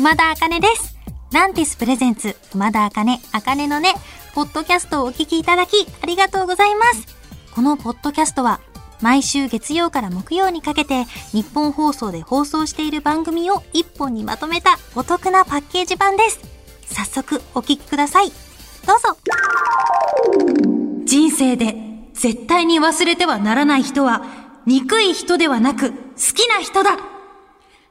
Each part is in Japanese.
熊田茜です。ランティスプレゼンツ、熊田茜、茜のね、ポッドキャストをお聞きいただき、ありがとうございます。このポッドキャストは、毎週月曜から木曜にかけて、日本放送で放送している番組を一本にまとめたお得なパッケージ版です。早速、お聞きください。どうぞ。人生で絶対に忘れてはならない人は、憎い人ではなく、好きな人だ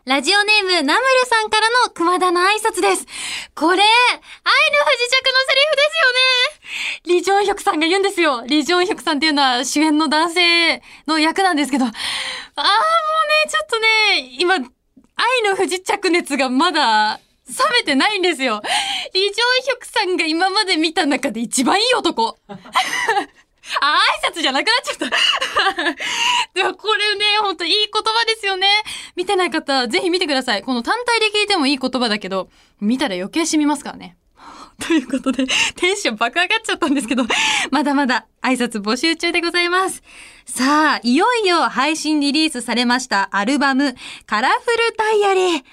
ラジオネーム、ナムルさんからの熊田の挨拶です。これ、愛の不時着のセリフですよね。リジョンヒョクさんが言うんですよ。リジョンヒョクさんっていうのは主演の男性の役なんですけど。ああ、もうね、ちょっとね、今、愛の不時着熱がまだ、冷めてないんですよ。リジョンヒョクさんが今まで見た中で一番いい男。あ、挨拶じゃなくなっちゃった。でもこれね、ほんといい言葉ですよね。見てない方、ぜひ見てください。この単体で聞いてもいい言葉だけど、見たら余計染みますからね。ということで、テンション爆上がっちゃったんですけど、まだまだ挨拶募集中でございます。さあ、いよいよ配信リリースされましたアルバム、カラフルダイアリー。い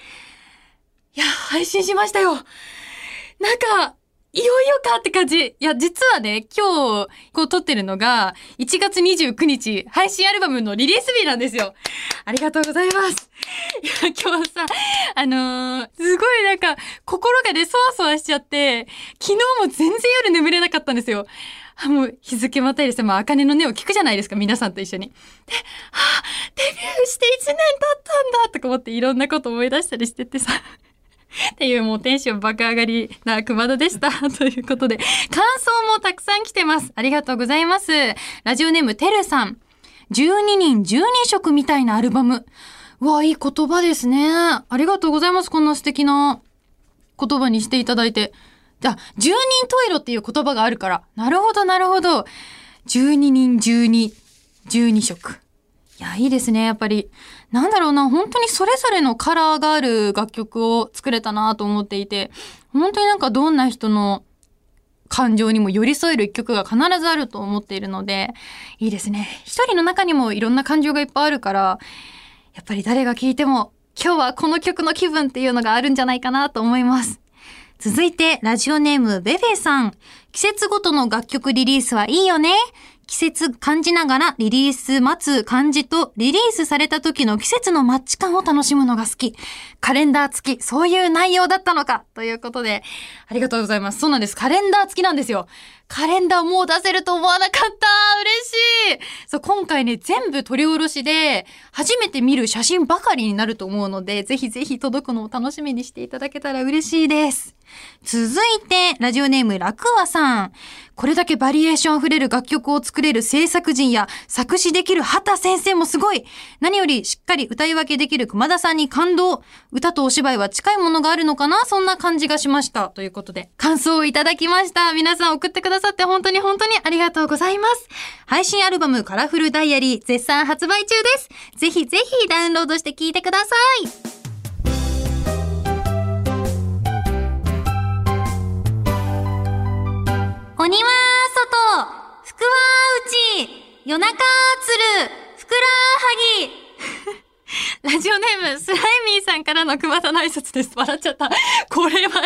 や、配信しましたよ。なんか、いよいよかって感じ。いや、実はね、今日、こう撮ってるのが、1月29日、配信アルバムのリリース日なんですよ。ありがとうございます。いや、今日はさ、あのーすごいなんか、心がね、そわそわしちゃって、昨日も全然夜眠れなかったんですよ。あもう日付またいです。まあ、茜の音を聞くじゃないですか、皆さんと一緒に。で、あ、デビューして1年経ったんだとか思っていろんなこと思い出したりしててさ。っていうもうテンション爆上がりな熊田でした。ということで、感想もたくさん来てます。ありがとうございます。ラジオネームてるさん。12人12色みたいなアルバム。うわ、いい言葉ですね。ありがとうございます。こんな素敵な言葉にしていただいて。じゃあ、10人トイロっていう言葉があるから。なるほど、なるほど。12人12、12色。いや、いいですね。やっぱり、なんだろうな、本当にそれぞれのカラーがある楽曲を作れたなと思っていて、本当になんかどんな人の感情にも寄り添える一曲が必ずあると思っているので、いいですね。一人の中にもいろんな感情がいっぱいあるから、やっぱり誰が聴いても、今日はこの曲の気分っていうのがあるんじゃないかなと思います。続いて、ラジオネーム、ベベさん。季節ごとの楽曲リリースはいいよね。季節感じながらリリース待つ感じとリリースされた時の季節のマッチ感を楽しむのが好き。カレンダー付き、そういう内容だったのかということで、ありがとうございます。そうなんです。カレンダー付きなんですよ。カレンダーもう出せると思わなかった嬉しいそう、今回ね、全部取り下ろしで、初めて見る写真ばかりになると思うので、ぜひぜひ届くのを楽しみにしていただけたら嬉しいです。続いて、ラジオネーム、ラクワさん。これだけバリエーション溢れる楽曲を作作れる制作人や作詞できる畑先生もすごい。何よりしっかり歌い分けできる熊田さんに感動。歌とお芝居は近いものがあるのかな？そんな感じがしました。ということで、感想をいただきました。皆さん送ってくださって本当に本当にありがとうございます。配信アルバムカラフルダイアリー絶賛発売中です。ぜひぜひダウンロードして聴いてください。ラジオネーム、スライミーさんからの熊田の挨拶です。笑っちゃった。これは、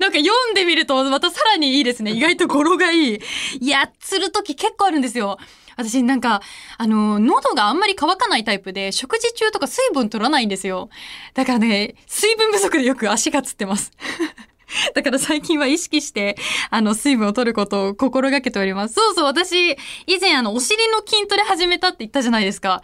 なんか読んでみるとまたさらにいいですね。意外と語呂がいい。いや、つるとき結構あるんですよ。私なんか、あの、喉があんまり乾かないタイプで、食事中とか水分取らないんですよ。だからね、水分不足でよく足がつってます。だから最近は意識して、あの、水分を取ることを心がけております。そうそう、私、以前あの、お尻の筋トレ始めたって言ったじゃないですか。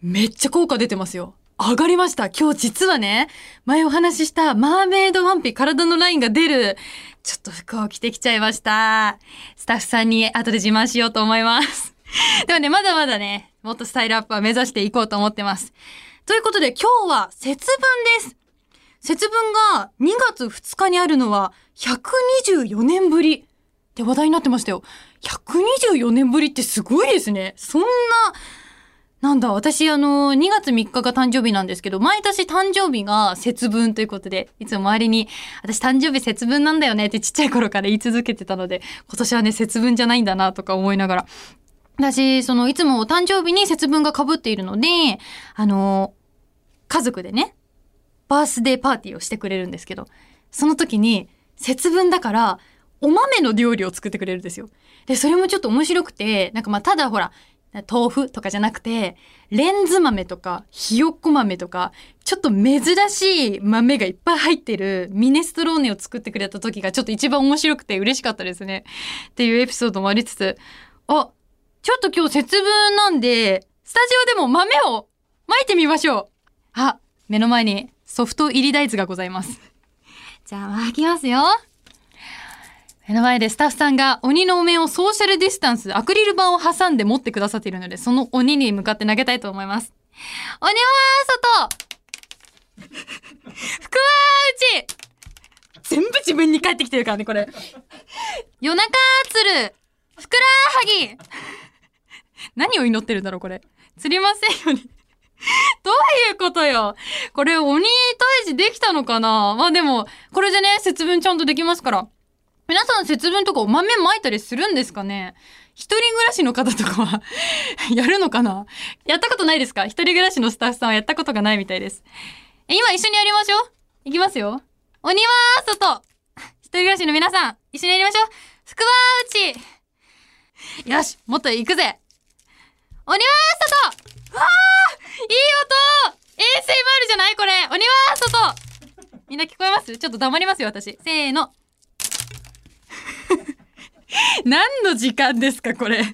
めっちゃ効果出てますよ。上がりました。今日実はね、前お話ししたマーメイドワンピ体のラインが出る、ちょっと服を着てきちゃいました。スタッフさんに後で自慢しようと思います。でもね、まだまだね、もっとスタイルアップは目指していこうと思ってます。ということで今日は節分です。節分が2月2日にあるのは124年ぶりって話題になってましたよ。124年ぶりってすごいですね。そんな、なんだ、私あの、2月3日が誕生日なんですけど、毎年誕生日が節分ということで、いつも周りに、私誕生日節分なんだよねってちっちゃい頃から言い続けてたので、今年はね、節分じゃないんだなとか思いながら。私、その、いつもお誕生日に節分が被っているので、あの、家族でね、バースデーパーティーをしてくれるんですけど、その時に節分だから、お豆の料理を作ってくれるんですよ。で、それもちょっと面白くて、なんかまあただほら、豆腐とかじゃなくて、レンズ豆とか、ひよこ豆とか、ちょっと珍しい豆がいっぱい入ってるミネストローネを作ってくれた時がちょっと一番面白くて嬉しかったですね。っていうエピソードもありつつ、あ、ちょっと今日節分なんで、スタジオでも豆をまいてみましょう。あ、目の前にソフト入り大豆がございます。じゃあ、巻きますよ。目の前でスタッフさんが鬼のお面をソーシャルディスタンス、アクリル板を挟んで持ってくださっているので、その鬼に向かって投げたいと思います。鬼は外福は内全部自分に返ってきてるからね、これ。夜中釣るふくらはぎ何を祈ってるんだろう、これ。釣りませんように。どういうことよこれ鬼退治できたのかなまあでも、これでね、節分ちゃんとできますから。皆さん節分とかお豆撒いたりするんですかね？一人暮らしの方とかは やるのかな？やったことないですか？一人暮らしのスタッフさんはやったことがないみたいです。え今一緒にやりましょう？いきますよ。鬼は外。一人暮らしの皆さん、一緒にやりましょう。福は内。よしもっと行くぜ。鬼は外。わあいい音 !ASMR じゃないこれ。鬼は外。みんな聞こえます？ちょっと黙りますよ、私。せーの。何の時間ですか、これ。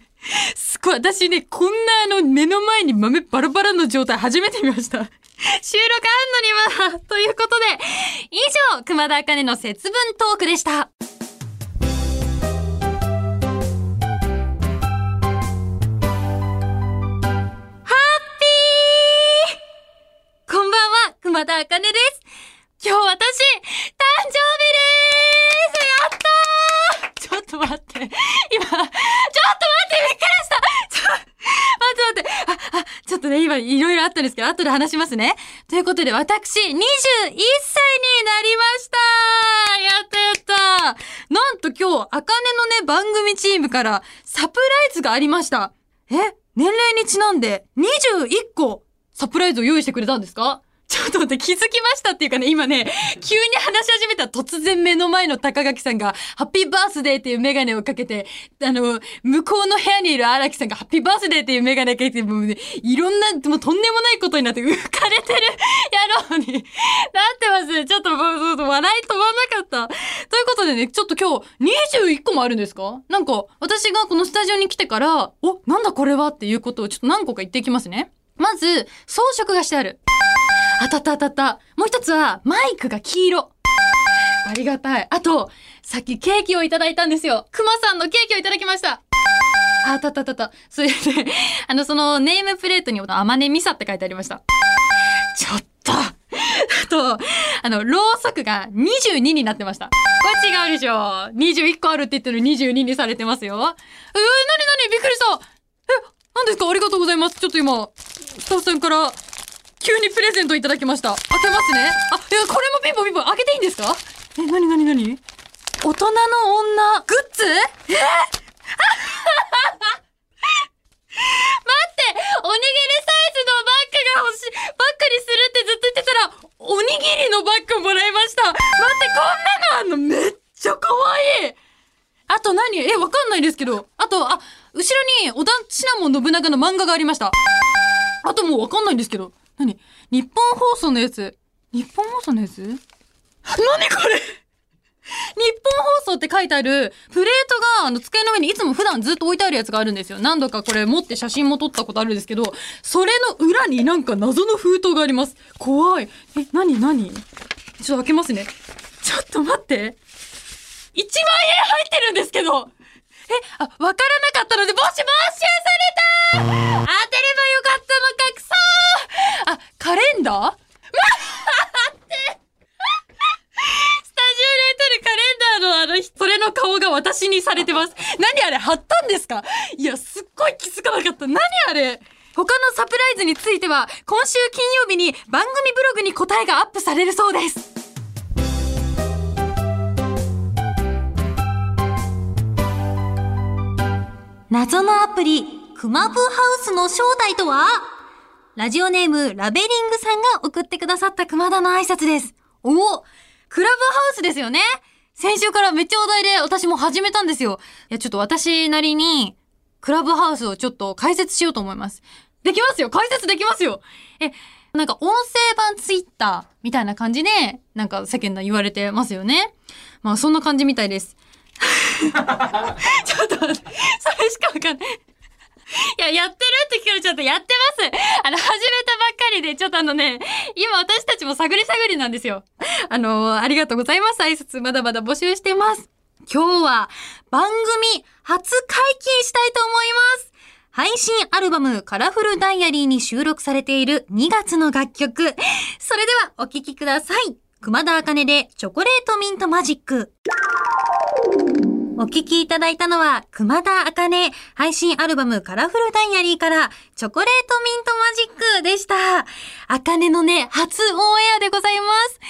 すごい。私ね、こんなあの、目の前に豆バラバラの状態初めて見ました。収録あんのにまだ。ということで、以上、熊田茜の節分トークでした。ハッピーこんばんは、熊田茜です。今日私、誕生日ですやったちょっと待って。今、ちょっと待って、びっくりしたちょ、待って待って。あ、あ、ちょっとね、今、いろいろあったんですけど、後で話しますね。ということで、私、21歳になりましたやったやったなんと今日、あかねのね、番組チームから、サプライズがありました。え年齢にちなんで、21個、サプライズを用意してくれたんですか？ちょっと待って、気づきましたっていうかね、今ね、急に話し始めたら突然目の前の高垣さんが、ハッピーバースデーっていうメガネをかけて、あの、向こうの部屋にいる荒木さんが、ハッピーバースデーっていうメガネをかけて、もうね、いろんな、もうとんでもないことになって 浮かれてる野郎になってます。ちょっともう、笑い止まんなかった。ということでね、ちょっと今日、21個もあるんですか？なんか、私がこのスタジオに来てから、お、なんだこれは？っていうことをちょっと何個か言っていきますね。まず、装飾がしてある。当たった当たった。もう一つは、マイクが黄色。ありがたい。あと、さっきケーキをいただいたんですよ。クマさんのケーキをいただきました。あ、たたたた。それで、あの、その、ネームプレートに、あまねみさって書いてありました。ちょっと。あと、あの、ろうそくが22になってました。これ違うでしょ。21個あるって言ってる22にされてますよ。えー、なになに？びっくりした。え、何ですか？ありがとうございます。ちょっと今、スタッフさんから、急にプレゼントいただきました。開けますね。あ、いや、これもピンポンピンポン開けていいんですか？え、なになになに大人の女、グッズ？え？待っておにぎりサイズのバッグが欲しい、バッグにするってずっと言ってたら、おにぎりのバッグもらいました。待って、こんなのあんの？めっちゃ可愛いあと何？え、わかんないですけど。あと、あ、後ろに、織田シナモン信長の漫画がありました。あともうわかんないんですけど。何？日本放送のやつ？日本放送のやつ？何これ？日本放送って書いてあるプレートがあの机の上にいつも普段ずっと置いてあるやつがあるんですよ。何度かこれ持って写真も撮ったことあるんですけど、それの裏になんか謎の封筒があります。怖い。え、何何？ちょっと開けますね。ちょっと待って。1万円入ってるんですけど。え、あ、わからなかったので、没収、没収された当てればよかったのか、くそあ、カレンダー？待ってスタジオに置いてるカレンダーのあの、それの顔が私にされてます。何あれ貼ったんですか？いや、すっごい気づかなかった。何あれ？他のサプライズについては、今週金曜日に番組ブログに答えがアップされるそうです。謎のアプリ、クマブハウスの正体とは？ラジオネーム、ラベリングさんが送ってくださった熊田の挨拶です。おおクラブハウスですよね？先週からめっちゃ話題で私も始めたんですよ。いや、ちょっと私なりに、クラブハウスをちょっと解説しようと思います。できますよ解説できますよえ、なんか音声版ツイッターみたいな感じで、なんか世間で言われてますよね？まあそんな感じみたいです。ちょっと待って、しかわかんない。いや、やってるって聞かれちゃった。やってますあの、始めたばっかりで、ちょっとあのね、今私たちも探り探りなんですよ。あの、ありがとうございます。挨拶まだまだ募集してます。今日は番組初解禁したいと思います。配信アルバムカラフルダイアリーに収録されている2月の楽曲。それではお聴きください。熊田茜でチョコレートミントマジック。お聴きいただいたのは、熊田茜配信アルバムカラフルダイアリーからチョコレートミントマジックでした。茜のね、初オンエアでございます。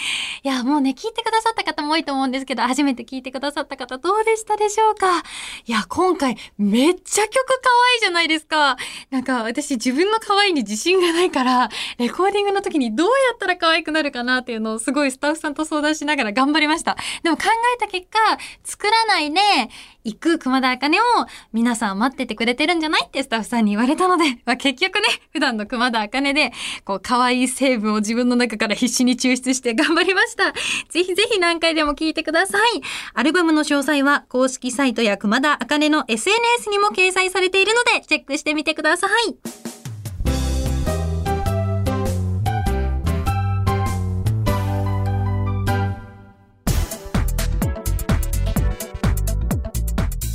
いや、もうね、聞いてくださった方も多いと思うんですけど、初めて聞いてくださった方どうでしたでしょうか？いや、今回めっちゃ曲可愛いじゃないですか。なんか私自分の可愛いに自信がないから、レコーディングの時にどうやったら可愛くなるかなっていうのをすごいスタッフさんと相談しながら頑張りました。でも考えた結果、作らないで、行く熊田茜を皆さん待っててくれてるんじゃないってスタッフさんに言われたので、まあ、結局ね、普段の熊田茜で、こう、可愛い成分を自分の中から必死に抽出して 頑張りました。ぜひぜひ何回でも聞いてください。アルバムの詳細は公式サイトや熊田茜の SNS にも掲載されているので、チェックしてみてください。